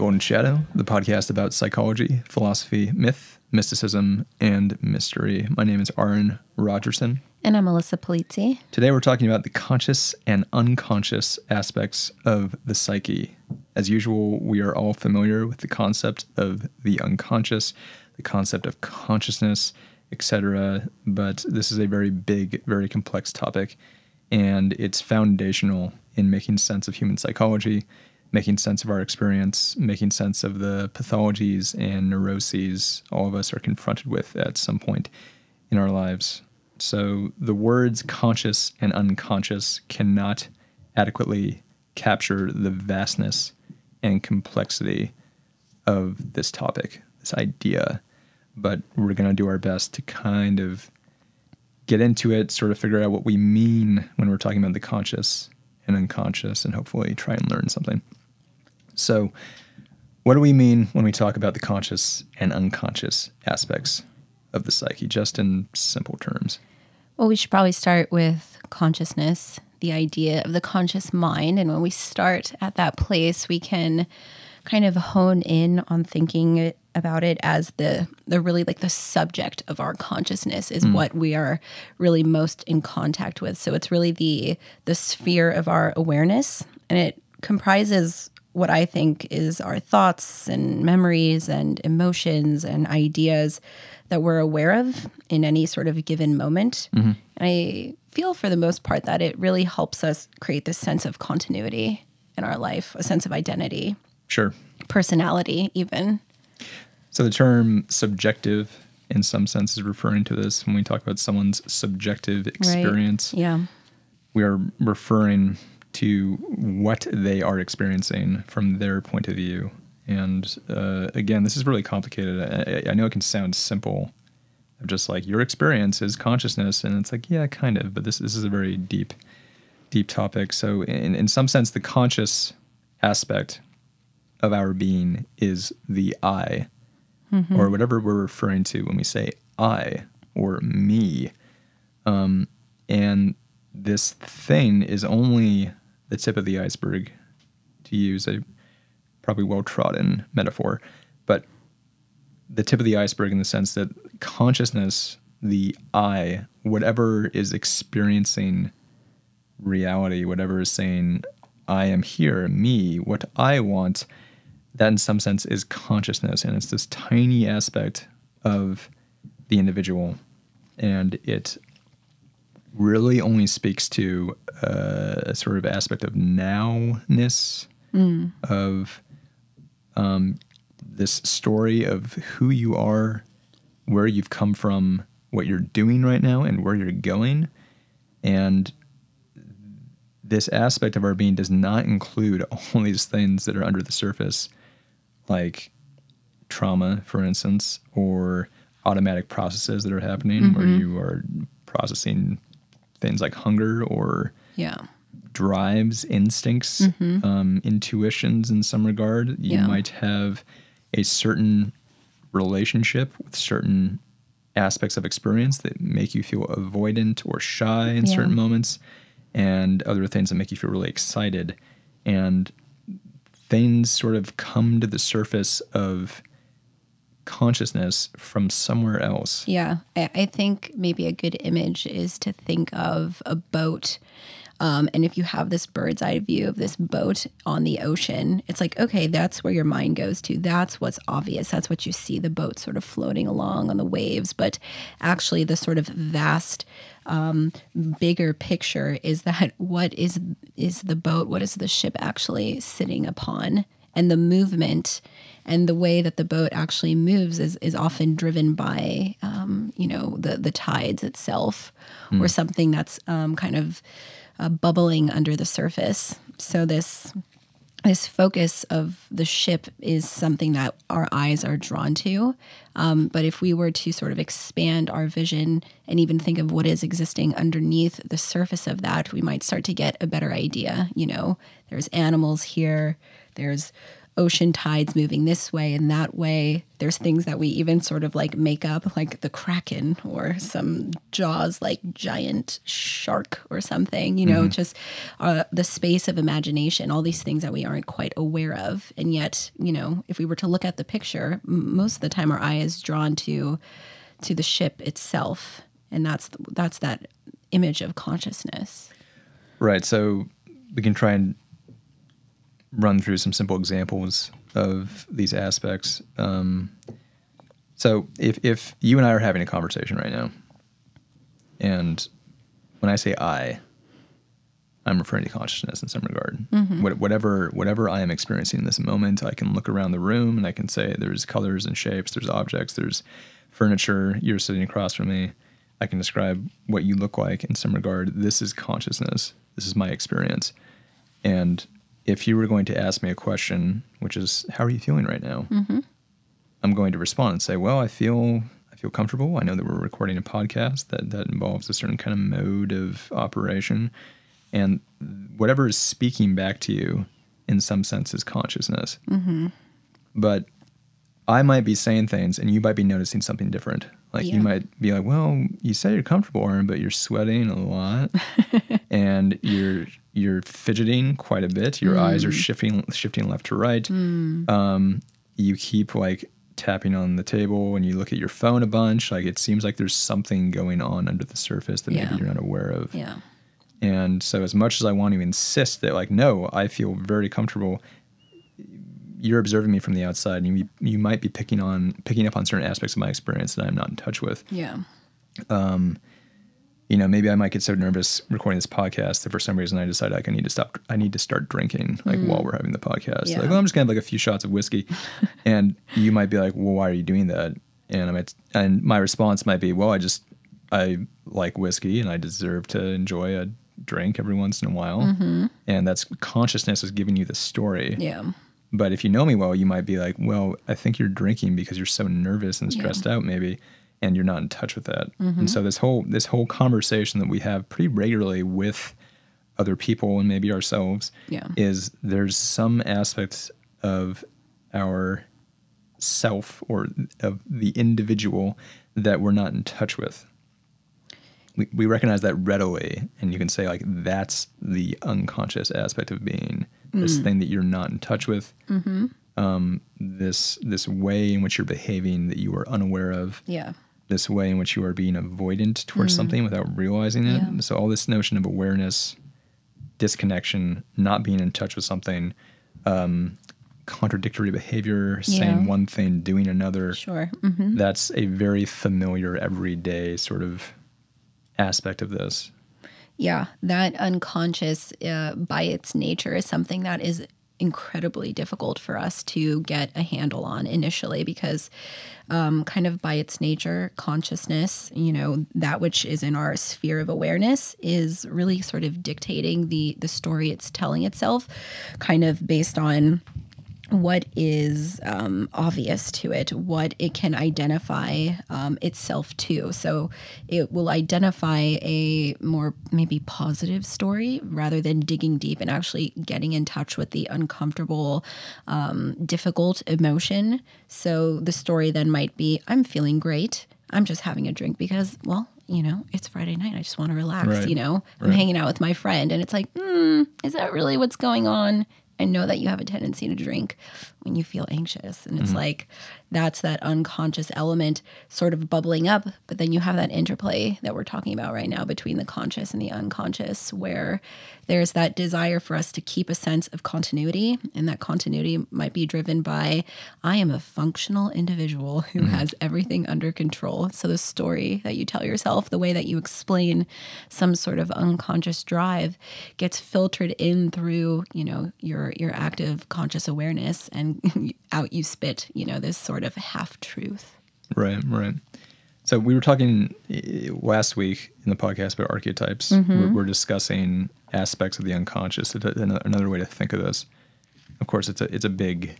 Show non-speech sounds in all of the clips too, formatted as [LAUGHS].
Golden Shadow, the podcast about psychology, philosophy, myth, mysticism, and mystery. My name is Aaron Rogerson. And I'm Melissa Polizzi. Today we're talking about the conscious and unconscious aspects of the psyche. As usual, we are all familiar with the concept of the unconscious, the concept of consciousness, etc. But this is a very big, very complex topic, and it's foundational in making sense of human psychology making sense of our experience, making sense of the pathologies and neuroses all of us are confronted with at some point in our lives. So the words conscious and unconscious cannot adequately capture the vastness and complexity of this topic, this idea. But we're going to do our best to kind of get into it, sort of figure out what we mean when we're talking about the conscious and unconscious, and hopefully try and learn something. So, what do we mean when we talk about the conscious and unconscious aspects of the psyche, just in simple terms? Well, we should probably start with consciousness, the idea of the conscious mind. And when we start at that place, we can kind of hone in on thinking about it as the the really like the subject of our consciousness is mm. what we are really most in contact with. So it's really the the sphere of our awareness and it comprises what I think is our thoughts and memories and emotions and ideas that we're aware of in any sort of given moment. Mm-hmm. I feel for the most part that it really helps us create this sense of continuity in our life, a sense of identity. Sure. Personality, even. So the term subjective, in some sense, is referring to this when we talk about someone's subjective experience. Right. Yeah. We are referring to what they are experiencing from their point of view. And uh, again, this is really complicated. I, I, know it can sound simple, of just like your experience is consciousness, and it's like yeah, kind of. But this this is a very deep, deep topic. So in in some sense, the conscious aspect of our being is the I, mm-hmm. or whatever we're referring to when we say I or me. Um, and this thing is only the tip of the iceberg, to use a probably well trodden metaphor, but the tip of the iceberg in the sense that consciousness, the I, whatever is experiencing reality, whatever is saying, I am here, me, what I want, that in some sense is consciousness. And it's this tiny aspect of the individual. And it really only speaks to uh, a sort of aspect of nowness mm. of um, this story of who you are, where you've come from, what you're doing right now, and where you're going. And this aspect of our being does not include [LAUGHS] all these things that are under the surface, like trauma, for instance, or automatic processes that are happening mm-hmm. where you are processing things like hunger or yeah drives, instincts, mm-hmm. um, intuitions in some regard. You yeah. might have a certain relationship with certain aspects of experience that make you feel avoidant or shy in yeah. certain moments, and other things that make you feel really excited. And things sort of come to the surface of consciousness from somewhere else. Yeah. I, think maybe a good image is to think of a boat. Um, and if you have this bird's eye view of this boat on the ocean, it's like, okay, that's where your mind goes to. That's what's obvious. That's what you see the boat sort of floating along on the waves. But actually, the sort of vast, um, bigger picture is that [LAUGHS] what is is the boat? What is the ship actually sitting upon? And the movement and the way that the boat actually moves is, is often driven by um, you know the the tides itself mm. or something that's um, kind of uh, bubbling under the surface so this this focus of the ship is something that our eyes are drawn to. Um, but if we were to sort of expand our vision and even think of what is existing underneath the surface of that, we might start to get a better idea. You know, there's animals here, there's ocean tides moving this way and that way. There's things that we even sort of like make up, like the kraken or some jaws, like giant shark or something. You know, just uh, the space of imagination. All these things that we aren't quite aware of, and yet, you know, if we were to look at the picture, m- most of the time our eye is drawn to to the ship itself, and that's that's that image of consciousness. Right. So we can try and run through some simple examples of these aspects. Um, so if if you and I are having a conversation right now, and when I say I, I'm referring to consciousness in some regard. What, whatever whatever I am experiencing in this moment, I can look around the room and I can say there's colors and shapes, there's objects, there's furniture. You're sitting across from me. I can describe what you look like in some regard. This is consciousness. This is my experience. And if you were going to ask me a question, which is, "How are you feeling right now?" Mm-hmm. I'm going to respond and say, "Well, I feel I feel comfortable. I know that we're recording a podcast that that involves a certain kind of mode of operation, and whatever is speaking back to you, in some sense, is consciousness. Mm-hmm. But I might be saying things, and you might be noticing something different. Like Yeah. you might be like, "Well, you say you're comfortable, Aaron, but you're sweating a lot, [LAUGHS] and you're you're fidgeting quite a bit. Your eyes are mm. shifting shifting left to right. Mm. Um, you keep like tapping on the table, and you look at your phone a bunch. Like it seems like there's something going on under the surface that Yeah. maybe you're not aware of. Yeah. And so, as much as I want to insist that, like, no, I feel very comfortable, you're observing me from the outside, and you you might be picking on picking up on certain aspects of my experience that I'm not in touch with. Yeah. Um, You know, maybe I might get so nervous recording this podcast that for some reason I decide like I need to stop. I need to start drinking like while mm. we're having the podcast. Yeah. Like, well, I'm just gonna have like a few shots of whiskey, [LAUGHS] and you might be like, well, why are you doing that? And I might, and my response might be, well, I just I like whiskey and I deserve to enjoy a drink every once in a while, mm-hmm. and that's consciousness is giving you the story. Yeah. But if you know me well, you might be like, well, I think you're drinking because you're so nervous and Yeah. stressed out, maybe, and you're not in touch with that. And mm-hmm. so this whole this whole conversation that we have pretty regularly with other people and maybe ourselves Yeah. is there's some aspects of our self or of the individual that we're not in touch with. We, we recognize that readily, and you can say like that's the unconscious aspect of being this mm. thing that you're not in touch with. Mm-hmm. Um, this this way in which you're behaving that you are unaware of. Yeah. This way in which you are being avoidant towards something without realizing it. Yeah. So all this notion of awareness, disconnection, not being in touch with something, um, contradictory behavior, Yeah. saying one thing, doing another. Sure. hmm That's a very familiar, everyday sort of aspect of this. Yeah, that unconscious uh, by its nature is something that is incredibly difficult for us to get a handle on initially because um, kind of by its nature consciousness you know that which is in our sphere of awareness is really sort of dictating the the story it's telling itself kind of based on what is um, obvious to it, what it can identify um, itself to. So it will identify a more maybe positive story rather than digging deep and actually getting in touch with the uncomfortable, um, difficult emotion. So the story then might be I'm feeling great. I'm just having a drink because, well, you know, it's Friday night. I just want to relax. Right. You know, I'm Right. hanging out with my friend, and it's like, hmm, is that really what's going on? I know that you have a tendency to drink when you feel anxious. And it's mm-hmm. like that's that unconscious element sort of bubbling up. But then you have that interplay that we're talking about right now between the conscious and the unconscious, where there's that desire for us to keep a sense of continuity. And that continuity might be driven by I am a functional individual who mm-hmm. has everything under control. So the story that you tell yourself, the way that you explain some sort of unconscious drive gets filtered in through, you know, your your active conscious awareness and [LAUGHS] out you spit, you know, this sort of half truth. Right, right. So we were talking uh, last week in the podcast about archetypes. Mm-hmm. We're, we're discussing aspects of the unconscious. Another way to think of this, of course, it's a it's a big,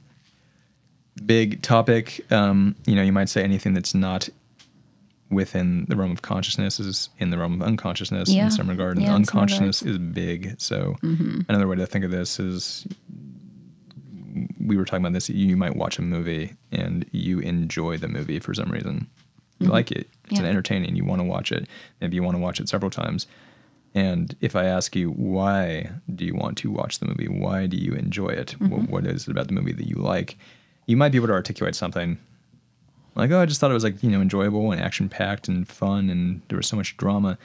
big topic. Um, you know, you might say anything that's not within the realm of consciousness is in the realm of unconsciousness Yeah. in some regard, and Yeah, unconsciousness is big. So Mm-hmm. another way to think of this is we were talking about this. You might watch a movie and you enjoy the movie for some reason. You mm-hmm. like it. It's an entertaining. You want to watch it. Maybe you want to watch it several times. And if I ask you why do you want to watch the movie, why do you enjoy it? What, mm-hmm. what is it about the movie that you like? You might be able to articulate something like, oh, I just thought it was like you know enjoyable and action packed and fun, and there was so much drama.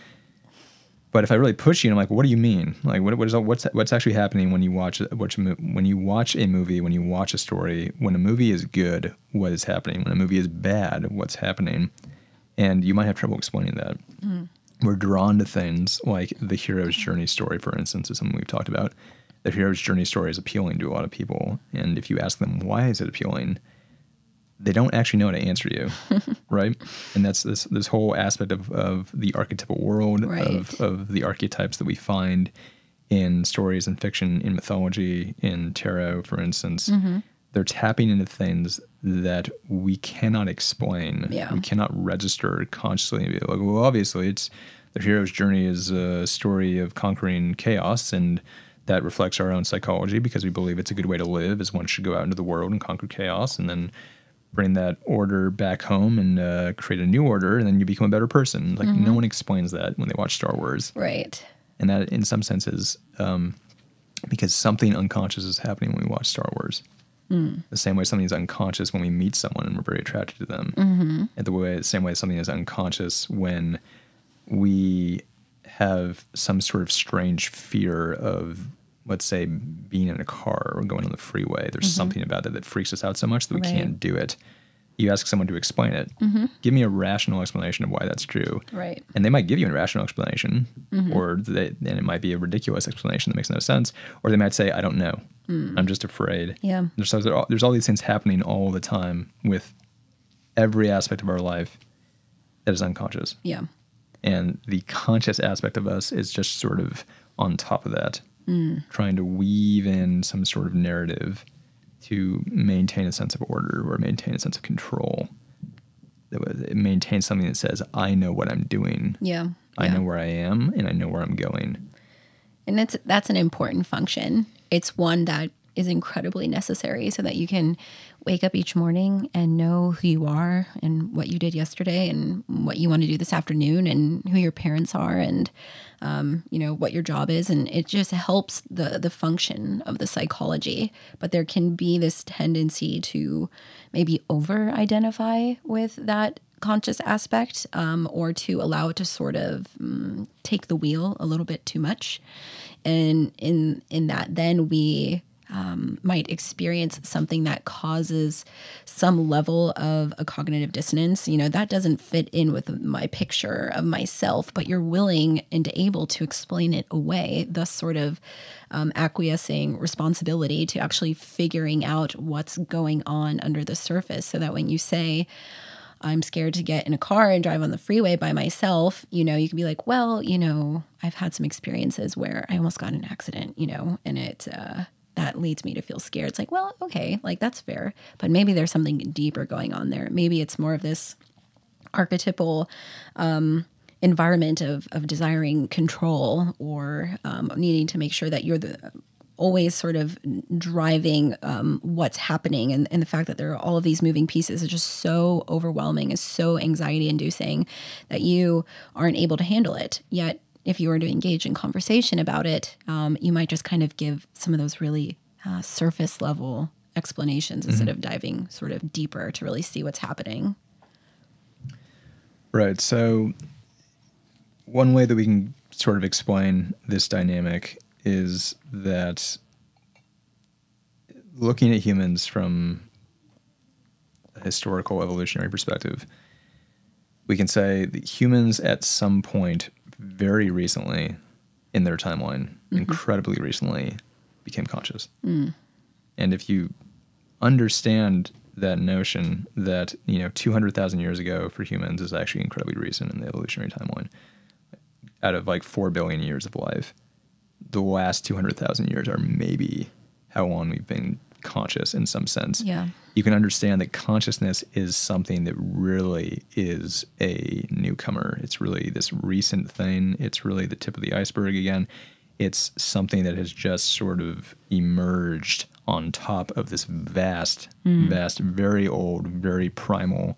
But if I really push you, and I'm like, what do you mean? Like, what, what is what's what's actually happening when you watch a, when you watch a movie, when you watch a story? When a movie is good, what is happening? When a movie is bad, what's happening? And you might have trouble explaining that. Mm-hmm. We're drawn to things like the hero's journey story, for instance, is something we've talked about. The hero's journey story is appealing to a lot of people, and if you ask them why is it appealing, they don't actually know how to answer you, [LAUGHS] right? And that's this this whole aspect of, of the archetypal world Right. of of the archetypes that we find in stories and fiction, in mythology, in tarot, for instance. Mm-hmm. They're tapping into things that we cannot explain. Yeah. We cannot register consciously. and be Like, well, obviously, it's the hero's journey is a story of conquering chaos, and that reflects our own psychology because we believe it's a good way to live. Is one should go out into the world and conquer chaos, and then bring that order back home and uh, create a new order, and then you become a better person. Like no one explains that when they watch Star Wars, Right. and that in some senses, um, because something unconscious is happening when we watch Star Wars. The same way something is unconscious when we meet someone and we're very attracted to them. Mm-hmm. And the way, the same way something is unconscious when we have some sort of strange fear of, let's say, being in a car or going on the freeway. There's mm-hmm. something about that that freaks us out so much that we Right. can't do it. You ask someone to explain it. Mm-hmm. Give me a rational explanation of why that's true Right. and they might give you a rational explanation, mm-hmm. or they, and it might be a ridiculous explanation that makes no sense, or they might say, "I don't know, mm. I'm just afraid." Yeah. There's so there all, there's all these things happening all the time with every aspect of our life that is unconscious, Yeah. and the conscious aspect of us is just sort of on top of that, Mm. trying to weave in some sort of narrative to maintain a sense of order or maintain a sense of control. That was- it maintains something that says, "I know what I'm doing." Yeah. I yeah. know where I am and I know where I'm going. And it's that's an important function. It's one that is incredibly necessary so that you can wake up each morning and know who you are and what you did yesterday and what you want to do this afternoon and who your parents are and um, you know what your job is. And it just helps the the function of the psychology. But there can be this tendency to maybe over identify with that conscious aspect um, or to allow it to sort of mm, take the wheel a little bit too much. And in in that then we um, might experience something that causes some level of a cognitive dissonance. You know that doesn't fit in with my picture of myself but you're willing and able to explain it away thus sort of um, acquiescing responsibility to actually figuring out what's going on under the surface so that when you say I'm scared to get in a car and drive on the freeway by myself, you know, you can be like, well, you know, I've had some experiences where I almost got an accident, you know, and it, uh, that leads me to feel scared. It's like, well, okay, like that's fair. But maybe there's something deeper going on there. Maybe it's more of this archetypal um, environment of, of desiring control or um, needing to make sure that you're the always sort of driving um, what's happening and, and the fact that there are all of these moving pieces is just so overwhelming is so anxiety inducing that you aren't able to handle it yet if you were to engage in conversation about it um, you might just kind of give some of those really uh, surface level explanations instead of diving sort of deeper to really see what's happening Right. So, one way that we can sort of explain this dynamic is that looking at humans from a historical evolutionary perspective, we can say that humans at some point very recently in their timeline, mm-hmm. incredibly recently, became conscious. Mm. And if you understand that notion that you know 200,000 years ago for humans is actually incredibly recent in the evolutionary timeline out of like 4 billion years of life the last 200,000 years are maybe how long we've been conscious in some sense Yeah. you can understand that consciousness is something that really is a newcomer it's really this recent thing it's really the tip of the iceberg again it's something that has just sort of emerged on top of this vast, mm. vast, very old, very primal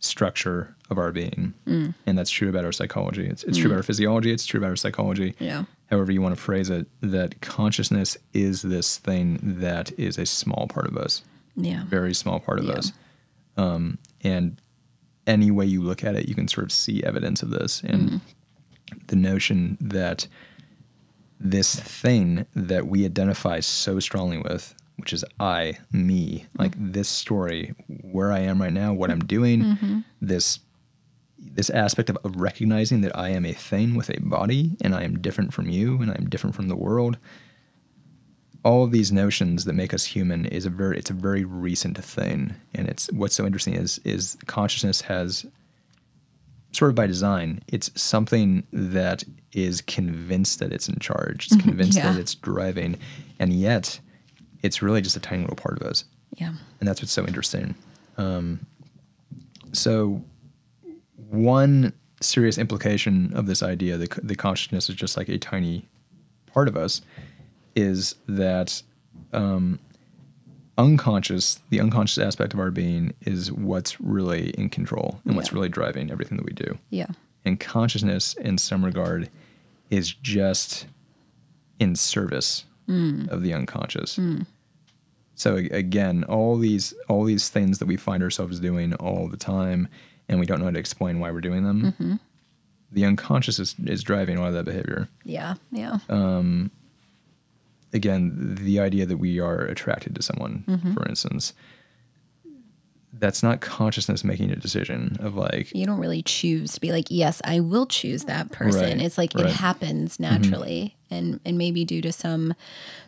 structure of our being. Mm. And that's true about our psychology. It's, it's true mm. about our physiology. It's true about our psychology. Yeah. However, you want to phrase it, that consciousness is this thing that is a small part of us, Yeah. very small part of Yeah. us. Um, and any way you look at it, you can sort of see evidence of this. And mm-hmm. the notion that this thing that we identify so strongly with, which is I, me, like mm-hmm. this story, where I am right now, what I'm doing, mm-hmm. this this aspect of, of recognizing that I am a thing with a body and I am different from you and I am different from the world. All of these notions that make us human is a very it's a very recent thing. And it's what's so interesting is is consciousness has sort of by design, it's something that is convinced that it's in charge. It's convinced Yeah. that it's driving, and yet it's really just a tiny little part of us. Yeah. And that's what's so interesting. Um, so, one serious implication of this idea that the consciousness is just like a tiny part of us is that um, unconscious, the unconscious aspect of our being, is what's really in control and what's Yeah. really driving everything that we do. Yeah. And consciousness, in some regard, is just in service of the unconscious. So again, all these all these things that we find ourselves doing all the time, and we don't know how to explain why we're doing them. Mm-hmm. The unconscious is, is driving a lot of that behavior. Yeah. Yeah. Um, Again, the idea that we are attracted to someone, mm-hmm. for instance, that's not consciousness making a decision of like, you don't really choose to be like yes i will choose that person Right, it's like right. it happens mm-hmm. naturally and and maybe due to some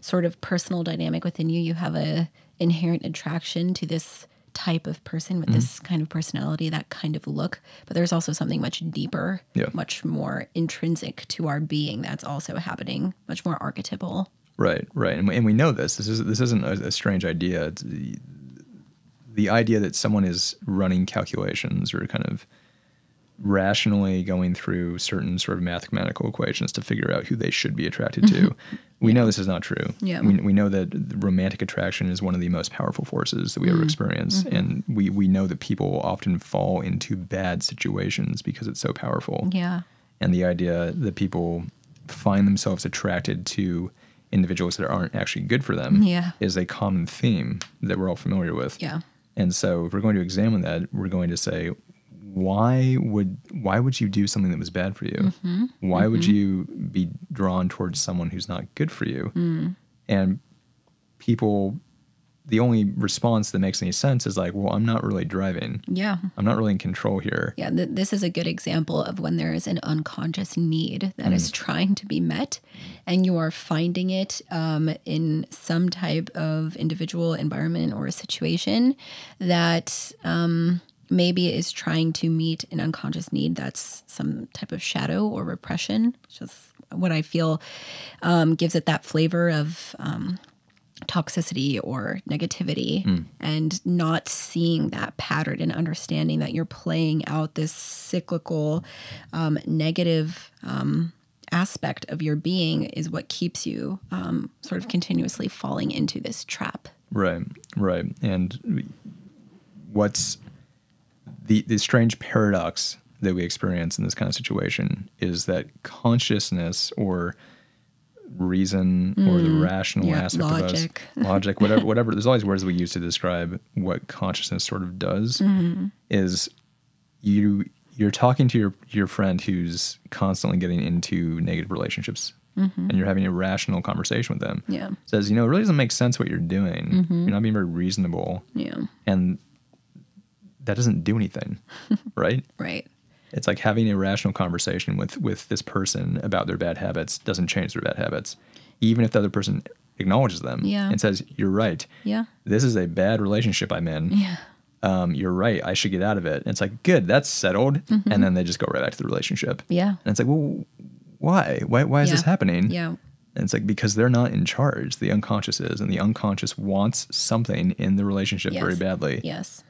sort of personal dynamic within you you have a inherent attraction to this type of person with mm-hmm. this kind of personality that kind of look but there's also something much deeper Yeah. much more intrinsic to our being that's also happening much more archetypal Right, right, and we, and we know this. This is this isn't a, a strange idea. It's the, the idea that someone is running calculations or kind of rationally going through certain sort of mathematical equations to figure out who they should be attracted to. Mm-hmm. We know this is not true. Yeah. We, we know that romantic attraction is one of the most powerful forces that we ever mm-hmm. experience, mm-hmm. and we we know that people often fall into bad situations because it's so powerful yeah and the idea that people find themselves attracted to individuals that aren't actually good for them Yeah. is a common theme that we're all familiar with. yeah And so if we're going to examine that, we're going to say, why would why would you do something that was bad for you? Why would you be drawn towards someone who's not good for you? And people the only response that makes any sense is like, well, I'm not really driving. yeah I'm not really in control here. Yeah, th- this is a good example of when there is an unconscious need that is trying to be met, and you are finding it um, in some type of individual environment or a situation that um, maybe is trying to meet an unconscious need that's some type of shadow or repression, which is what I feel um, gives it that flavor of. Um, toxicity or negativity and not seeing that pattern and understanding that you're playing out this cyclical um, negative um, aspect of your being is what keeps you um, sort of continuously falling into this trap. Right, right. And what's the the strange paradox that we experience in this kind of situation is that consciousness or reason or the rational Mm. yeah, aspect logic. of us [LAUGHS] logic whatever whatever there's all these words we use to describe what consciousness sort of does Mm-hmm. is you you're talking to your your friend who's constantly getting into negative relationships and you're having a rational conversation with them Mm-hmm. Yeah. says you know it really doesn't make sense what you're doing you're not being very reasonable Yeah. and that doesn't do anything [LAUGHS] right Right. it's like having a rational conversation with with this person about their bad habits doesn't change their bad habits even if the other person acknowledges them Yeah. and says you're right Yeah. this is a bad relationship i'm in Yeah. um, you're right i should get out of it and it's like good that's settled and then they just go right back to the relationship Mm-hmm. Yeah. and it's like well why why, why is this happening Yeah. and it's like because they're not in charge the unconscious is and the unconscious wants something in the relationship very badly Yes.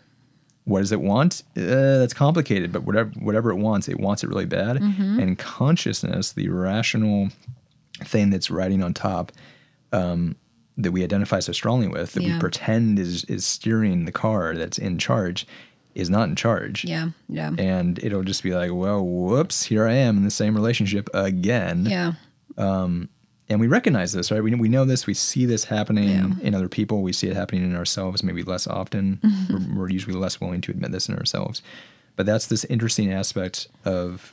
What does it want? Uh, that's complicated, but whatever whatever it wants, it wants it really bad. Mm-hmm. And consciousness, the rational thing that's riding on top, um, that we identify so strongly with that Yeah. we pretend is is steering the car that's in charge is not in charge. Yeah. Yeah. And it'll just be like, well, whoops, here I am in the same relationship again. Yeah. And we recognize this, right? We, we know this. We see this happening Yeah. in other people. We see it happening in ourselves, maybe less often. Mm-hmm. we're, we're usually less willing to admit this in ourselves. But that's this interesting aspect of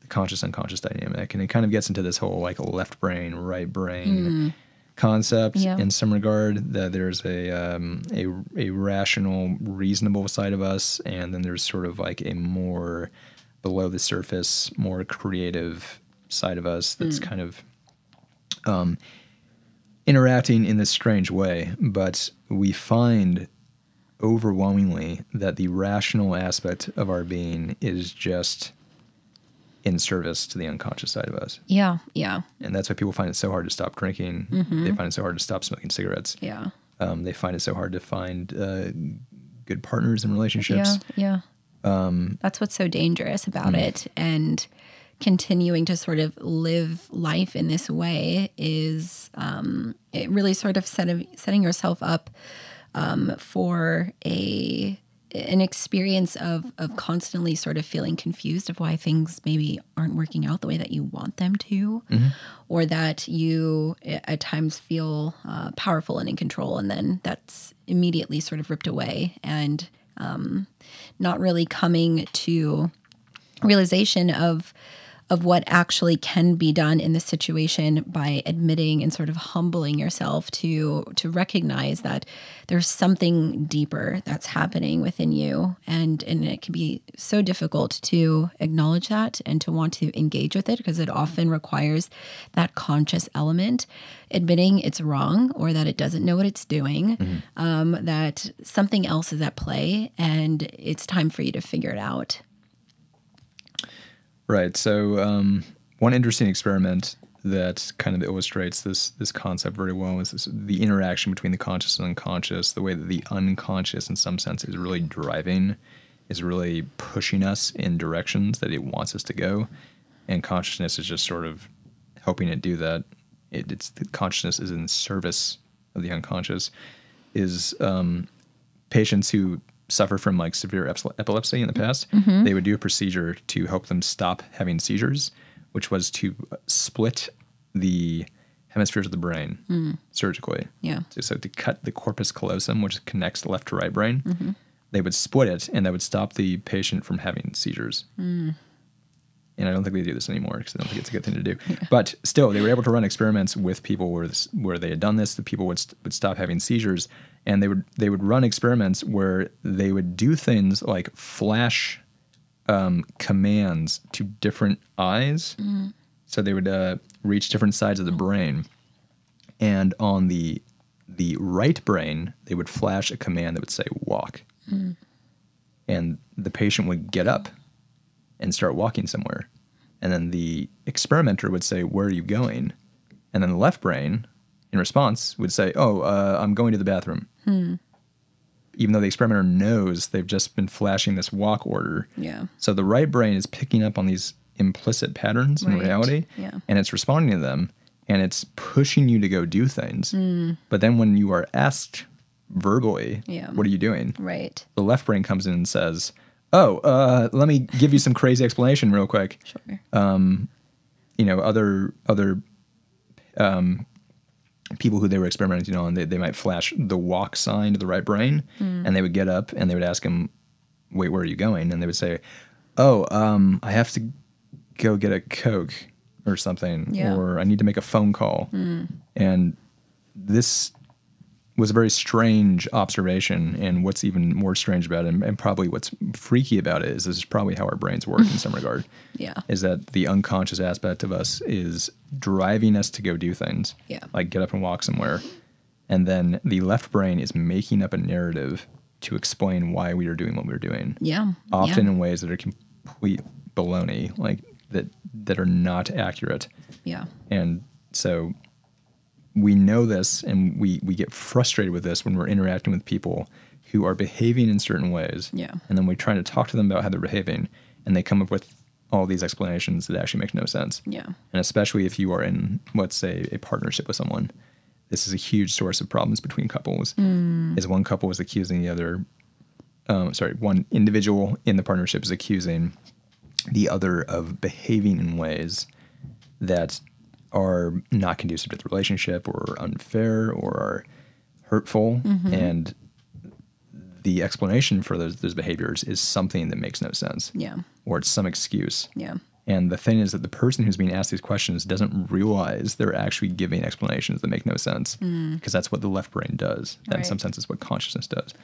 the conscious unconscious dynamic. And it kind of gets into this whole like left brain, right brain mm. concept Yeah. in some regard that there's a, um, a, a rational, reasonable side of us. And then there's sort of like a more below the surface, more creative side of us that's mm. kind of um, interacting in this strange way, but we find overwhelmingly that the rational aspect of our being is just in service to the unconscious side of us. Yeah. Yeah. And that's why people find it so hard to stop drinking. They find it so hard to stop smoking cigarettes. Yeah. Um, they find it so hard to find uh, good partners and relationships. Yeah, yeah. Um, That's what's so dangerous about it, and continuing to sort of live life in this way is um, it really sort of set of, setting yourself up um, for a an experience of of constantly sort of feeling confused of why things maybe aren't working out the way that you want them to, or that you at times feel uh, powerful and in control, and then that's immediately sort of ripped away and um, not really coming to realization of of what actually can be done in this situation by admitting and sort of humbling yourself to to recognize that there's something deeper that's happening within you. And and it can be so difficult to acknowledge that and to want to engage with it because it often requires that conscious element admitting it's wrong or that it doesn't know what it's doing um, that something else is at play and it's time for you to figure it out Right. So um, one interesting experiment that kind of illustrates this this concept very well is this, the interaction between the conscious and unconscious. The way that the unconscious, in some sense, is really driving, is really pushing us in directions that it wants us to go, and consciousness is just sort of helping it do that. It, it's the consciousness is in service of the unconscious. Is um, patients who suffer from like severe epilepsy in the mm-hmm. past, mm-hmm. they would do a procedure to help them stop having seizures, which was to uh, split the hemispheres of the brain mm. surgically. Yeah. So, so to cut the corpus callosum, which connects the left to right brain, mm-hmm. they would split it, and that would stop the patient from having seizures. Mm. And I don't think they do this anymore because I don't think it's a good thing to do. [LAUGHS] But still, they were able to run experiments with people where this, where they had done this. The people would st- would stop having seizures, and they would they would run experiments where they would do things like flash um, commands to different eyes. So they would uh, reach different sides of the brain, and on the the right brain, they would flash a command that would say "walk," and the patient would get up and start walking somewhere. And then the experimenter would say, Where are you going? And then the left brain, in response, would say, Oh, uh, I'm going to the bathroom. Even though the experimenter knows they've just been flashing this walk order. Yeah. So the right brain is picking up on these implicit patterns in reality Yeah. and it's responding to them and it's pushing you to go do things. But then when you are asked verbally, Yeah. What are you doing? Right. the left brain comes in and says, "Oh, uh, let me give you some crazy explanation real quick." Sure. Um, You know, other other um, people who they were experimenting on, they, they might flash the walk sign to the right brain, and they would get up and they would ask him, "Wait, where are you going?" And they would say, "Oh, um, I have to go get a coke or something, Yeah. or I need to make a phone call." And this was a very strange observation. And what's even more strange about it, and, and probably what's freaky about it, is this is probably how our brains work in some [LAUGHS] regard. Yeah. Is that the unconscious aspect of us is driving us to go do things, Yeah. like get up and walk somewhere. And then the left brain is making up a narrative to explain why we are doing what we're doing, Yeah. often Yeah. in ways that are complete baloney, like that that are not accurate. Yeah. And so we know this and we, we get frustrated with this when we're interacting with people who are behaving in certain ways. Yeah. And then we try to talk to them about how they're behaving and they come up with all these explanations that actually make no sense. Yeah. And especially if you are in, let's say, a partnership with someone, this is a huge source of problems between couples. Mm. Is one couple is accusing the other, um, sorry, one individual in the partnership is accusing the other of behaving in ways that are not conducive to the relationship or unfair or are hurtful. Mm-hmm. and the explanation for those those behaviors is something that makes no sense. Yeah. or it's some excuse. Yeah. and the thing is that the person who's being asked these questions doesn't realize they're actually giving explanations that make no sense because that's what the left brain does. That in some sense is what consciousness does.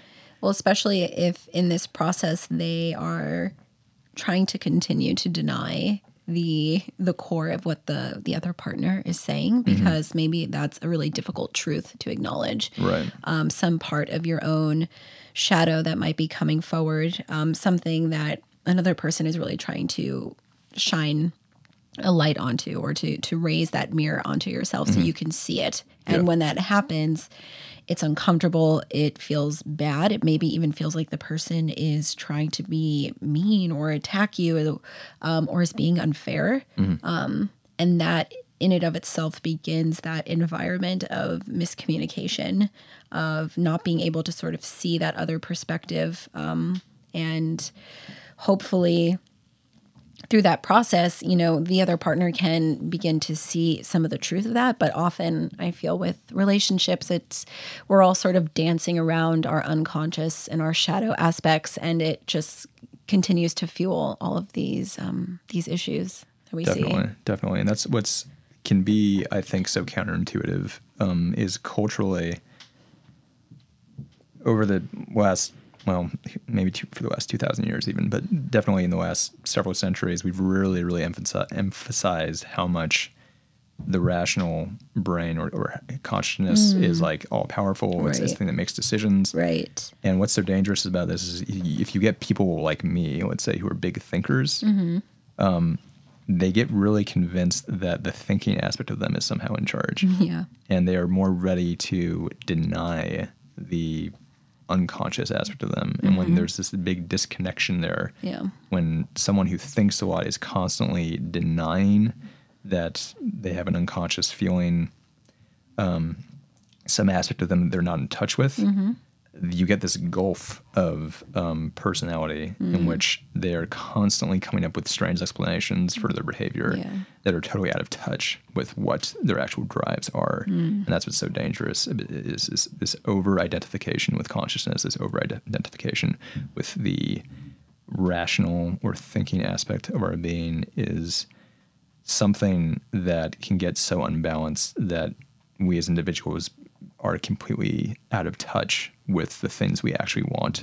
Well, especially if in this process they are trying to continue to deny the the core of what the the other partner is saying because maybe that's a really difficult truth to acknowledge. right Um, some part of your own shadow that might be coming forward, um, something that another person is really trying to shine a light onto or to to raise that mirror onto yourself so you can see it. And Yeah. when that happens, it's uncomfortable. It feels bad. It maybe even feels like the person is trying to be mean or attack you, um, or is being unfair. Um, and that in and of itself begins that environment of miscommunication, of not being able to sort of see that other perspective, um, and hopefully through that process, you know, the other partner can begin to see some of the truth of that. But often I feel with relationships, it's we're all sort of dancing around our unconscious and our shadow aspects, and it just continues to fuel all of these um, these issues that we definitely see. definitely definitely, and that's what's can be i think so counterintuitive um, is culturally over the last well maybe two, for the last 2000 years even but definitely in the last several centuries we've really really emphasi- emphasized how much the rational brain or, or consciousness is like all powerful it's this Mm. Thing that makes decisions Right. and what's so dangerous about this is if you get people like me, let's say, who are big thinkers, um, they get really convinced that the thinking aspect of them is somehow in charge. [LAUGHS] Yeah. And they are more ready to deny the unconscious aspect of them. And when there's this big disconnection there, Yeah. when someone who thinks a lot is constantly denying that they have an unconscious feeling, um, some aspect of them that they're not in touch with, you get this gulf of um, personality in which they are constantly coming up with strange explanations for their behavior Yeah. that are totally out of touch with what their actual drives are. And that's what's so dangerous is, is this over identification with consciousness, this over identification with the rational or thinking aspect of our being is something that can get so unbalanced that we as individuals are completely out of touch with the things we actually want,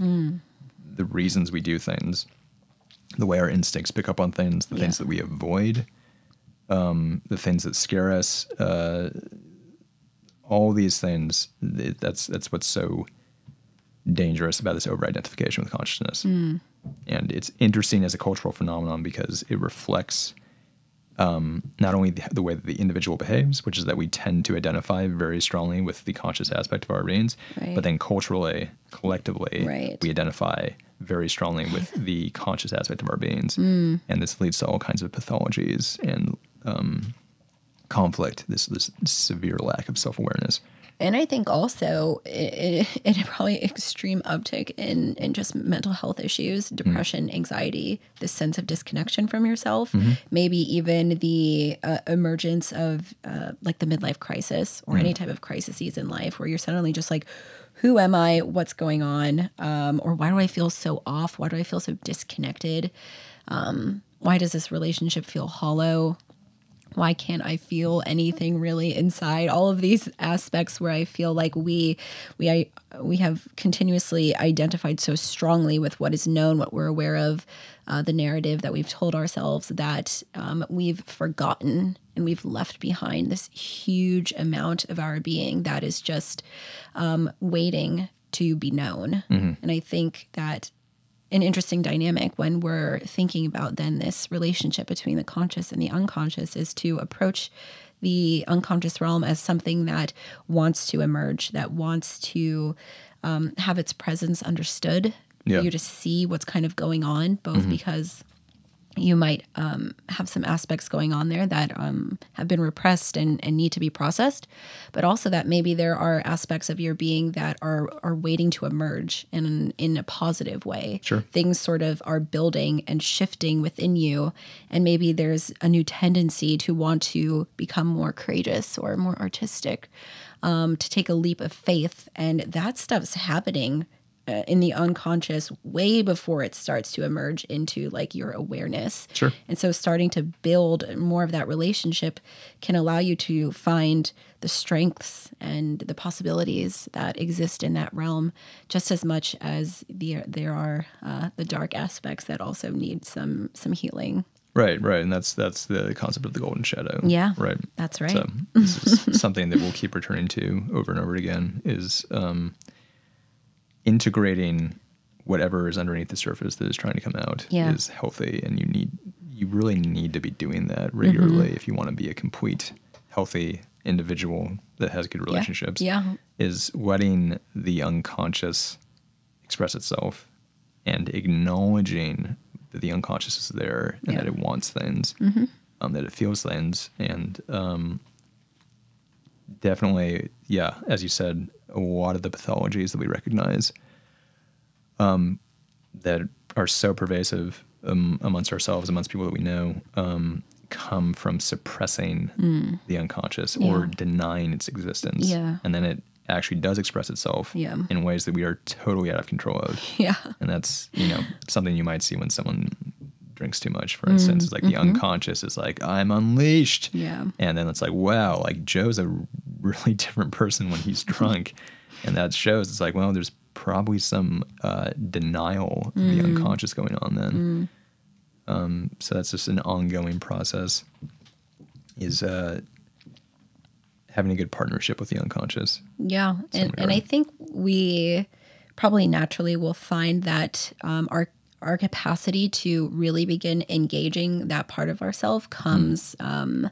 the reasons we do things, the way our instincts pick up on things, the things that we avoid, um, the things that scare us, uh, all these things. th- That's that's what's so dangerous about this over-identification with consciousness. And it's interesting as a cultural phenomenon because it reflects um, not only the, the way that the individual behaves, which is that we tend to identify very strongly with the conscious aspect of our beings, Right. but then culturally, collectively, Right. we identify very strongly with [LAUGHS] the conscious aspect of our beings. Mm. And this leads to all kinds of pathologies and um, conflict, this, this severe lack of self awareness. And I think also it, it, [LAUGHS] it probably extreme uptick in, in just mental health issues, depression, anxiety, this sense of disconnection from yourself, maybe even the uh, emergence of uh, like the midlife crisis or any type of crises in life where you're suddenly just like, who am I? What's going on? Um, or why do I feel so off? Why do I feel so disconnected? Um, why does this relationship feel hollow? Why can't I feel anything really inside? All of these aspects where I feel like we we I, we have continuously identified so strongly with what is known, what we're aware of, uh, the narrative that we've told ourselves that um, we've forgotten and we've left behind this huge amount of our being that is just um, waiting to be known. And I think that an interesting dynamic when we're thinking about then this relationship between the conscious and the unconscious is to approach the unconscious realm as something that wants to emerge, that wants to um, have its presence understood, Yeah. for you to see what's kind of going on, both because you might um, have some aspects going on there that um, have been repressed and, and need to be processed, but also that maybe there are aspects of your being that are are waiting to emerge in in a positive way. Sure. Things sort of are building and shifting within you, and maybe there's a new tendency to want to become more courageous or more artistic, um, to take a leap of faith, and that stuff's happening uh, in the unconscious way before it starts to emerge into like your awareness. Sure. And so starting to build more of that relationship can allow you to find the strengths and the possibilities that exist in that realm just as much as the, there are uh, the dark aspects that also need some some healing. Right, right, and that's that's the concept of the golden shadow. Yeah, right. That's right. So this is [LAUGHS] something that we'll keep returning to over and over again. Is um, integrating whatever is underneath the surface that is trying to come out Yeah. is healthy, and you need you really need to be doing that regularly Mm-hmm. if you want to be a complete, healthy individual that has good relationships. Yeah. is letting the unconscious express itself and acknowledging that the unconscious is there and Yeah. that it wants things, um, that it feels things, and um, definitely, yeah, as you said, a lot of the pathologies that we recognize um, that are so pervasive um, amongst ourselves, amongst people that we know, um, come from suppressing the unconscious or denying its existence. Yeah. And then it actually does express itself Yeah. in ways that we are totally out of control of. [LAUGHS] Yeah. And that's, you know, something you might see when someone drinks too much, for instance. It's like the unconscious is like, I'm unleashed. Yeah. And then it's like, wow, like Joe's a really [LAUGHS] different person when he's drunk. and that shows it's like, well, there's probably some uh, denial of the unconscious going on then. Um, so that's just an ongoing process. Is uh, having a good partnership with the unconscious. Yeah, and, and I think we probably naturally will find that um, our our capacity to really begin engaging that part of ourself comes um,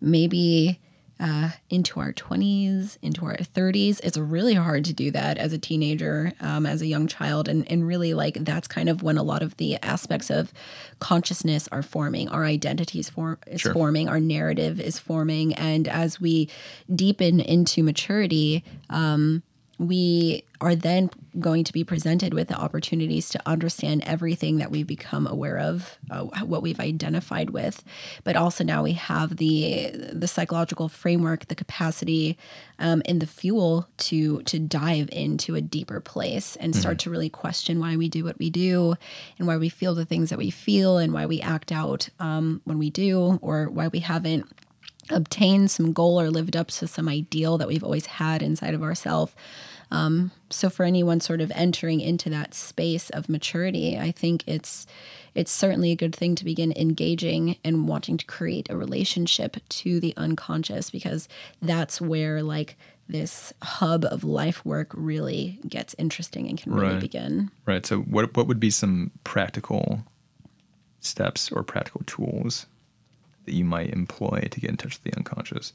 maybe uh, into our 20s, into our 30s. It's really hard to do that as a teenager, um, as a young child. And, and really, like, that's kind of when a lot of the aspects of consciousness are forming, our identities form, is Sure. forming, our narrative is forming. And as we deepen into maturity, um, we are then going to be presented with the opportunities to understand everything that we've become aware of, uh, what we've identified with, but also now we have the the psychological framework, the capacity, um, and the fuel to to dive into a deeper place and start to really question why we do what we do, and why we feel the things that we feel, and why we act out um, when we do, or why we haven't obtained some goal or lived up to some ideal that we've always had inside of ourselves. Um, so for anyone sort of entering into that space of maturity, I think it's it's certainly a good thing to begin engaging and wanting to create a relationship to the unconscious because that's where like this hub of life work really gets interesting and can really begin. Right. So what what would be some practical steps or practical tools that you might employ to get in touch with the unconscious?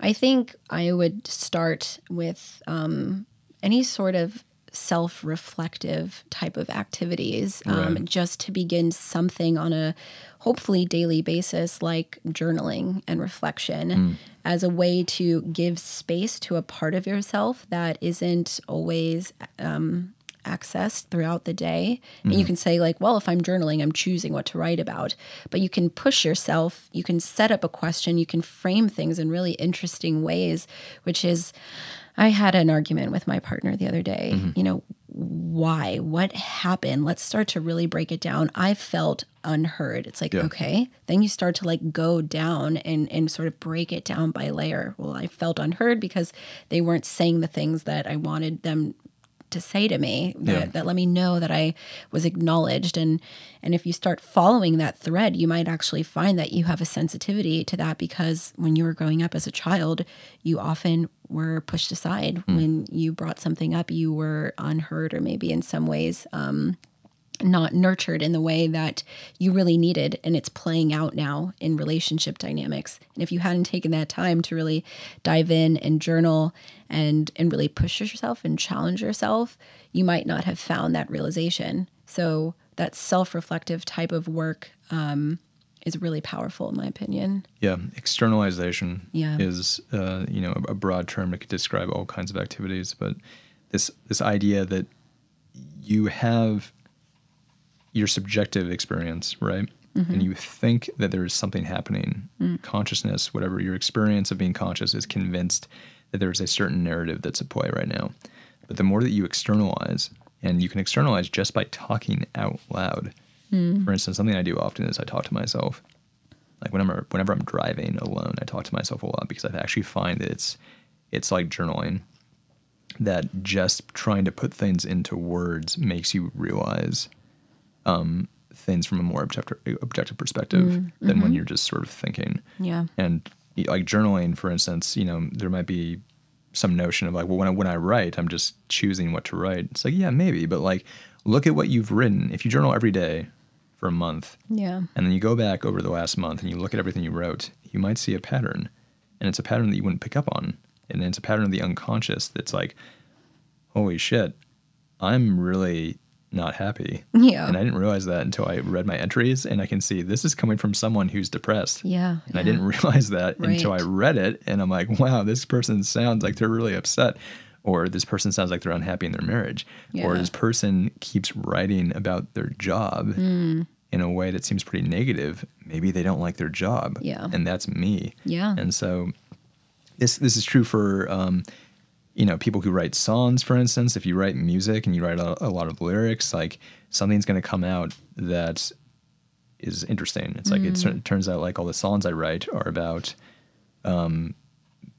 I think I would start with um, any sort of self reflective type of activities um, Right. just to begin something on a hopefully daily basis, like journaling and reflection, as a way to give space to a part of yourself that isn't always um, accessed throughout the day. And you mm-hmm. can say, like, well, if I'm journaling, I'm choosing what to write about. But you can push yourself, you can set up a question, you can frame things in really interesting ways, which is, I had an argument with my partner the other day. Mm-hmm. You know, why? What happened? Let's start to really break it down. I felt unheard. It's like, Yeah. okay. Then you start to like go down and and sort of break it down by layer. Well, I felt unheard because they weren't saying the things that I wanted them to say to me that, Yeah. that let me know that I was acknowledged. And and if you start following that thread you might actually find that you have a sensitivity to that because when you were growing up as a child you often were pushed aside. When you brought something up you were unheard or maybe in some ways um, not nurtured in the way that you really needed and it's playing out now in relationship dynamics and if you hadn't taken that time to really dive in and journal and and really push yourself and challenge yourself you might not have found that realization so that self-reflective type of work um, is really powerful in my opinion. Yeah, externalization Yeah. is uh, you know a, broad term that could describe all kinds of activities, but this this idea that you have your subjective experience, right? Mm-hmm. And you think that there is something happening. Mm. Consciousness, whatever your experience of being conscious, is convinced that there is a certain narrative that's at play right now. But the more that you externalize, and you can externalize just by talking out loud. Mm. For instance, something I do often is I talk to myself like whenever whenever I'm driving alone, I talk to myself a lot because I actually find that it's it's like journaling that just trying to put things into words makes you realize um, things from a more objective objective perspective than when you're just sort of thinking. Yeah. And like journaling, for instance, you know, there might be some notion of like, well, when I, when I write, I'm just choosing what to write. It's like, yeah, maybe, but like, look at what you've written. If you journal every day for a month, Yeah. and then you go back over the last month and you look at everything you wrote, you might see a pattern. And it's a pattern that you wouldn't pick up on. And it's a pattern of the unconscious that's like, holy shit, I'm really not happy. Yeah. And I didn't realize that until I read my entries and I can see this is coming from someone who's depressed. Yeah. And I didn't [LAUGHS] realize that until I read it. And I'm like, wow, this person sounds like they're really upset. Or this person sounds like they're unhappy in their marriage. Or this person keeps writing about their job Hmm. in a way that seems pretty negative. Maybe they don't like their job. Yeah. And that's me. Yeah. And so this this is true for um, you know people who write songs, for instance. If you write music and you write a, a lot of lyrics, like something's going to come out that is interesting. It's like Mm. it turns out like all the songs I write are about um,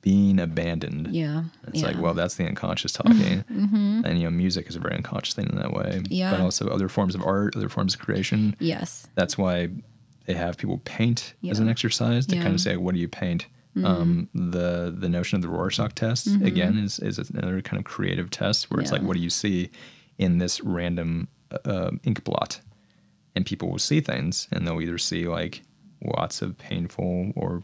being abandoned. Yeah. It's yeah. like, well, that's the unconscious talking. [LAUGHS] And, you know, music is a very unconscious thing in that way. Yeah. But also other forms of art, other forms of creation. yes. That's why they have people paint as an exercise to Yeah. Mm-hmm. kind of say, what do you paint? Um, the the notion of the Rorschach test again is is another kind of creative test where it's like, what do you see in this random uh, ink blot? And people will see things, and they'll either see like lots of painful or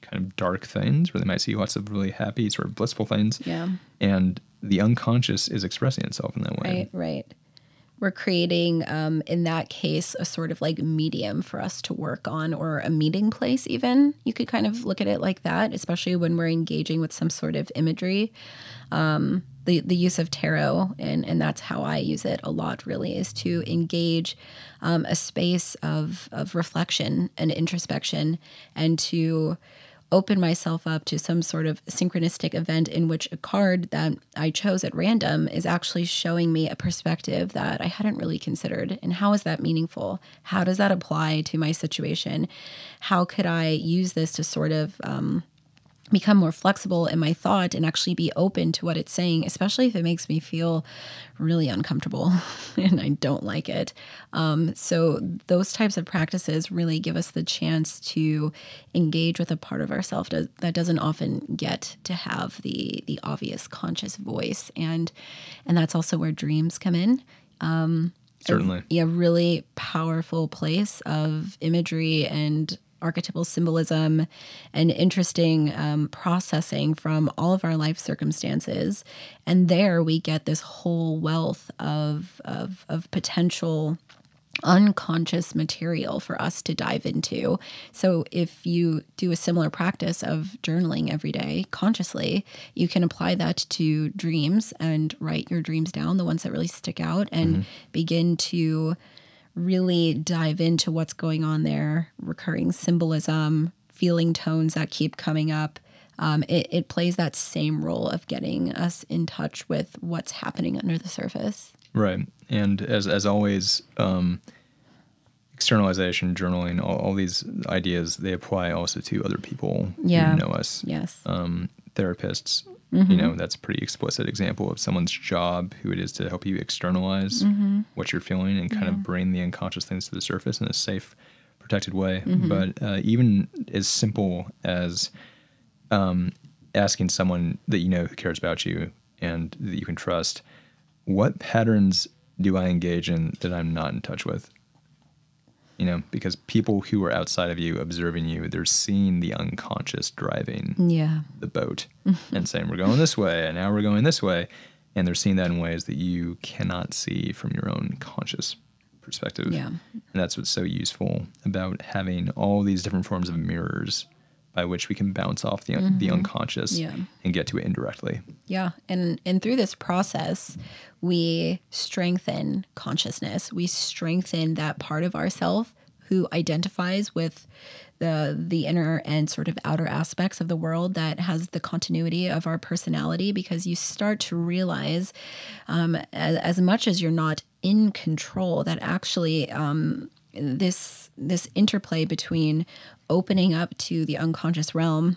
kind of dark things, or they might see lots of really happy, sort of blissful things. Yeah. And the unconscious is expressing itself in that way. Right, right. We're creating, um, in that case, a sort of like medium for us to work on, or a meeting place, even. You could kind of look at it like that, especially when we're engaging with some sort of imagery. Um, the, the use of tarot, and, and that's how I use it a lot, really, is to engage um, a space of, of reflection and introspection and to open myself up to some sort of synchronistic event in which a card that I chose at random is actually showing me a perspective that I hadn't really considered. And how is that meaningful? How does that apply to my situation? How could I use this to sort of um, become more flexible in my thought and actually be open to what it's saying, especially if it makes me feel really uncomfortable [LAUGHS] and I don't like it. Um, so, those types of practices really give us the chance to engage with a part of ourselves that, doesn't often get to have the the obvious conscious voice, and and that's also where dreams come in Um, Certainly. a really powerful place of imagery and archetypal symbolism and interesting um, processing from all of our life circumstances. And there we get this whole wealth of, of, of potential unconscious material for us to dive into. So if you do a similar practice of journaling every day consciously, you can apply that to dreams and write your dreams down, the ones that really stick out, and begin to really dive into what's going on there, recurring symbolism, feeling tones that keep coming up. Um, it, it plays that same role of getting us in touch with what's happening under the surface. Right. And as as always, um, externalization, journaling, all, all these ideas they apply also to other people Yeah. who know us. Yes. Um, therapists, you know, that's a pretty explicit example of someone's job, who it is to help you externalize what you're feeling and kind of bring the unconscious things to the surface in a safe, protected way. But uh, even as simple as um, asking someone that you know who cares about you and that you can trust, what patterns do I engage in that I'm not in touch with? You know, because people who are outside of you observing you, they're seeing the unconscious driving yeah. the boat mm-hmm. and saying, We're going this way, and now we're going this way. And they're seeing that in ways that you cannot see from your own conscious perspective. Yeah. And that's what's so useful about having all these different forms of mirrors by which we can bounce off the, the unconscious Mm-hmm. Yeah. and get to it indirectly. Yeah, and and through this process, we strengthen consciousness. We strengthen that part of ourself who identifies with the the inner and sort of outer aspects of the world that has the continuity of our personality. Because you start to realize, um, as, as much as you're not in control, that actually. Um, this this interplay between opening up to the unconscious realm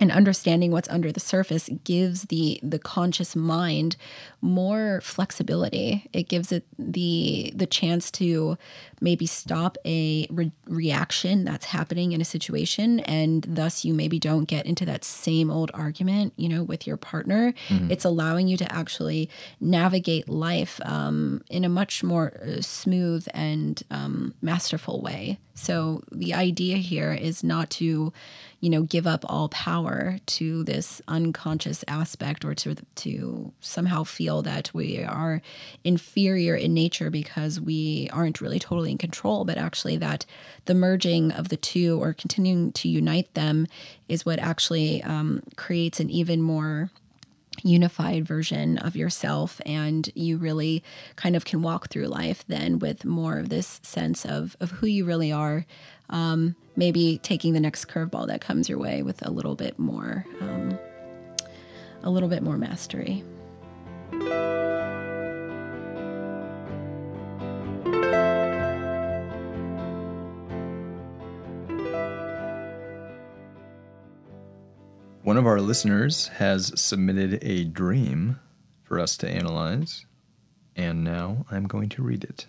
and understanding what's under the surface gives the the conscious mind more flexibility. It gives it the the chance to maybe stop a re- reaction that's happening in a situation and thus you maybe don't get into that same old argument you know with your partner. It's allowing you to actually navigate life um, in a much more uh, smooth and um, masterful way. So the idea here is not to you know give up all power to this unconscious aspect or to to somehow feel that we are inferior in nature because we aren't really totally in control but actually that the merging of the two or continuing to unite them is what actually um, creates an even more unified version of yourself and you really kind of can walk through life then with more of this sense of of who you really are um, maybe taking the next curveball that comes your way with a little bit more um, a little bit more mastery One of our listeners has submitted a dream for us to analyze, and now I'm going to read it.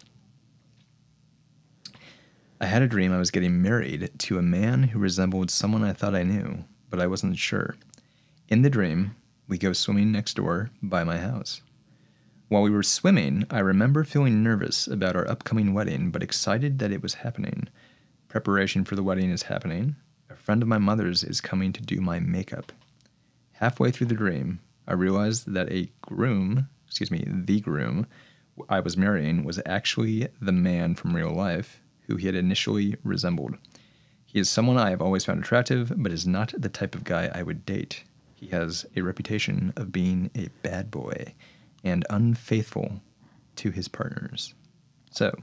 I had a dream I was getting married to a man who resembled someone I thought I knew, but I wasn't sure. In the dream, we go swimming next door by my house. While we were swimming, I remember feeling nervous about our upcoming wedding, but excited that it was happening. Preparation for the wedding is happening. A friend of my mother's is coming to do my makeup. Halfway through the dream, I realized that a groom, excuse me, the groom I was marrying was actually the man from real life who he had initially resembled. He is someone I have always found attractive, but is not the type of guy I would date. He has a reputation of being a bad boy and unfaithful to his partners. So,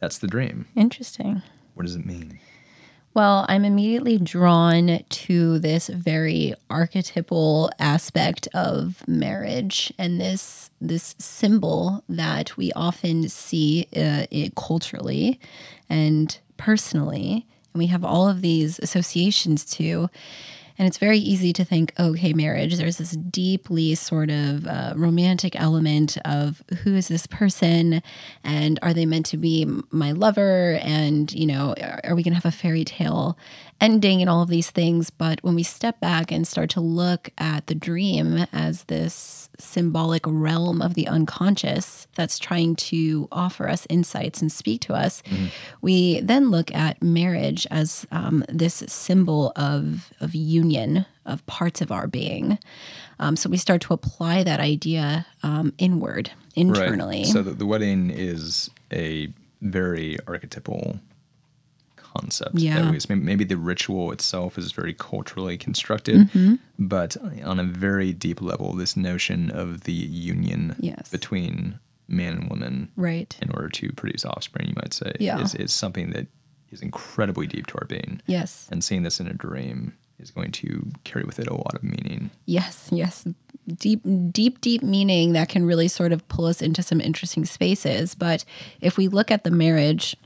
that's the dream. interesting What does it mean? Well, I'm immediately drawn to this very archetypal aspect of marriage and this this symbol that we often see uh, it culturally and personally, and we have all of these associations to. And it's very easy to think, okay, marriage, there's this deeply sort of uh, romantic element of who is this person and are they meant to be my lover? And, you know, are, are we going to have a fairy tale ending and all of these things? But when we step back and start to look at the dream as this symbolic realm of the unconscious that's trying to offer us insights and speak to us, we then look at marriage as um, this symbol of, of union of parts of our being. Um, so we start to apply that idea um, inward, internally. Right. So the, the wedding is a very archetypal concept. Yeah. At least maybe, maybe the ritual itself is very culturally constructed, Mm-hmm. but on a very deep level, this notion of the union Yes. between man and woman right. in order to produce offspring, you might say, Yeah. is, is something that is incredibly deep to our being. Yes. And seeing this in a dream is going to carry with it a lot of meaning. Yes, yes. Deep, deep, deep meaning that can really sort of pull us into some interesting spaces. But if we look at the marriage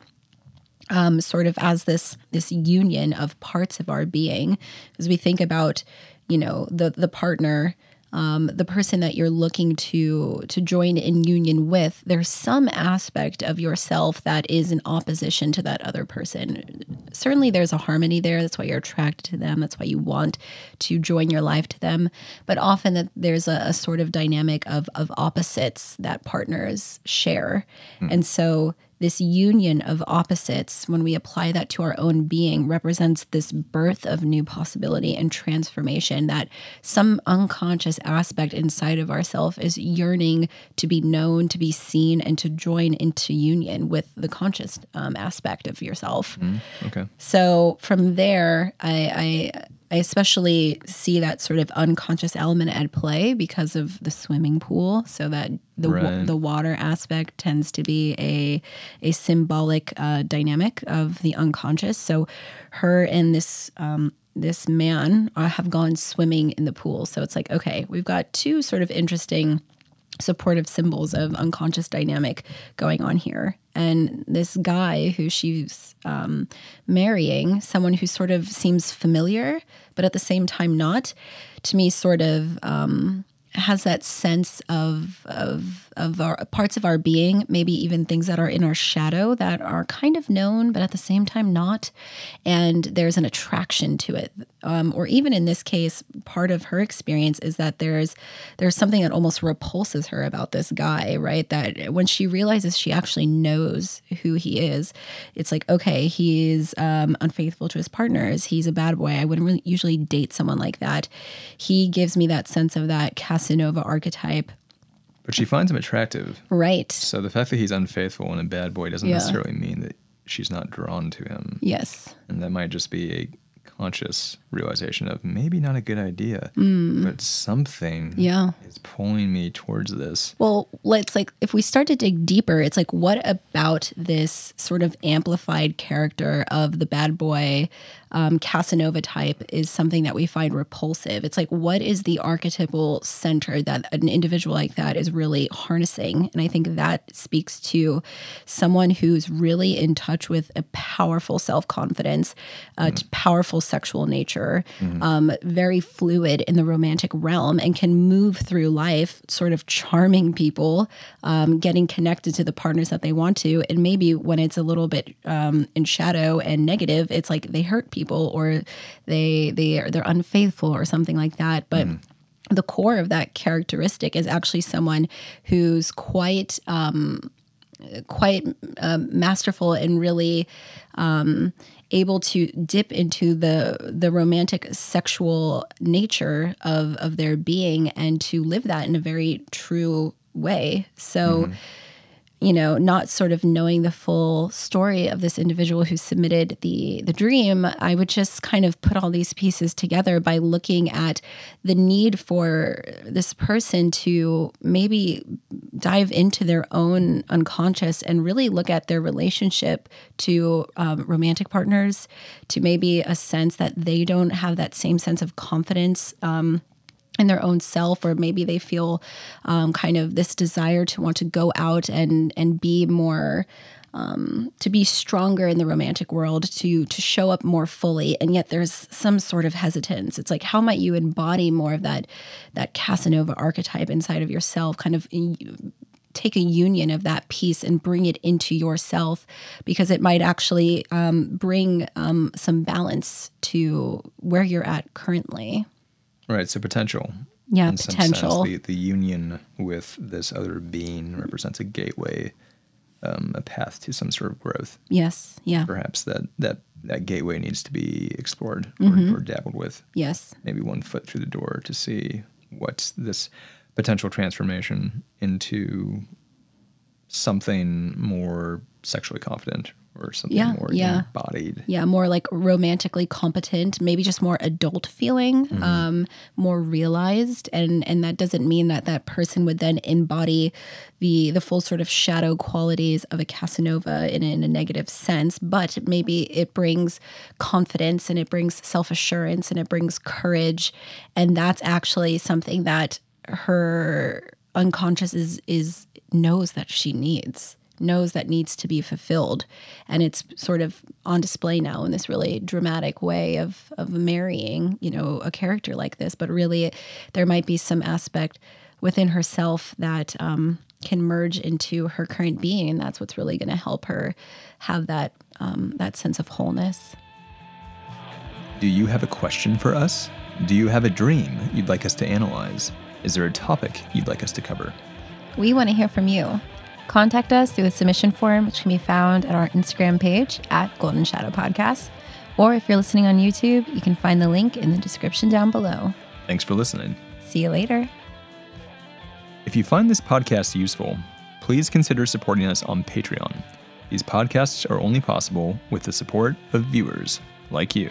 um, sort of as this this union of parts of our being, as we think about, you know, the the partner, um, the person that you're looking to to join in union with, there's some aspect of yourself that is in opposition to that other person. certainly there's a harmony there. That's why you're attracted to them. That's why you want to join your life to them. But often that there's a, a sort of dynamic of of opposites that partners share, and so this union of opposites, when we apply that to our own being, represents this birth of new possibility and transformation that some unconscious aspect inside of ourself is yearning to be known, to be seen, and to join into union with the conscious um, aspect of yourself. Okay. So from there, I, I I especially see that sort of unconscious element at play because of the swimming pool. So that the Right. the water aspect tends to be a a symbolic uh, dynamic of the unconscious. So her and this um, this man uh, have gone swimming in the pool. So it's like okay, we've got two sort of interesting supportive symbols of unconscious dynamic going on here. And this guy who she's um, marrying, someone who sort of seems familiar, but at the same time not, to me, sort of um, has that sense of of of our parts of our being, maybe even things that are in our shadow that are kind of known, but at the same time not. And there's an attraction to it, um, or even in this case, part of her experience is that there's there's something that almost repulses her about this guy, right? That when she realizes she actually knows who he is, it's like okay, he's um, unfaithful to his partners. He's a bad boy. I wouldn't really usually date someone like that. He gives me that sense of that Casanova archetype. But she finds him attractive. Right. So the fact that he's unfaithful and a bad boy doesn't Yeah. necessarily mean that she's not drawn to him. Yes. And that might just be a conscious realization of maybe not a good idea, but something Mm. Yeah. is pulling me towards this. Well, let's like if we start to dig deeper, it's like what about this sort of amplified character of the bad boy um, Casanova type is something that we find repulsive. It's like what is the archetypal center that an individual like that is really harnessing, and I think that speaks to someone who's really in touch with a powerful self confidence, a t- powerful sexual nature, um, very fluid in the romantic realm, and can move through life sort of charming people, um, getting connected to the partners that they want to. And maybe when it's a little bit um, in shadow and negative, it's like they hurt people or they they are they're unfaithful or something like that. But the core of that characteristic is actually someone who's quite um, quite um, masterful and really um, able to dip into the the romantic sexual nature of of their being and to live that in a very true way. So you know, not sort of knowing the full story of this individual who submitted the the dream, I would just kind of put all these pieces together by looking at the need for this person to maybe dive into their own unconscious and really look at their relationship to um, romantic partners, to maybe a sense that they don't have that same sense of confidence. Um, in their own self or maybe they feel um, kind of this desire to want to go out and and be more um, to be stronger in the romantic world to to show up more fully. And yet there's some sort of hesitance. It's like how might you embody more of that that casanova archetype inside of yourself? Kind of take a union of that piece and bring it into yourself because it might actually um, bring um, some balance to where you're at currently Right. So potential. Yeah, In some potential. sense, the, the union with this other being represents a gateway, um, a path to some sort of growth. Yes. Yeah. Perhaps that that that gateway needs to be explored Mm-hmm. or, or dabbled with. Yes. Maybe one foot through the door to see what's this potential transformation into something more sexually confident or something Yeah, more yeah. embodied. Yeah. More like romantically competent, maybe just more adult feeling, um, more realized, and and that doesn't mean that that person would then embody the the full sort of shadow qualities of a Casanova in, in a negative sense, but maybe it brings confidence and it brings self assurance and it brings courage, and that's actually something that her unconscious is is knows that she needs knows that needs to be fulfilled and it's sort of on display now in this really dramatic way of of marrying you know a character like this but really there might be some aspect within herself that um, can merge into her current being and that's what's really going to help her have that um, that sense of wholeness Do you have a question for us? Do you have a dream you'd like us to analyze? Is there a topic you'd like us to cover? We want to hear from you. Contact us through the submission form, which can be found at our Instagram page at Golden Shadow Podcast. Or if you're listening on YouTube, you can find the link in the description down below. Thanks for listening. See you later. If you find this podcast useful, please consider supporting us on Patreon. These podcasts are only possible with the support of viewers like you.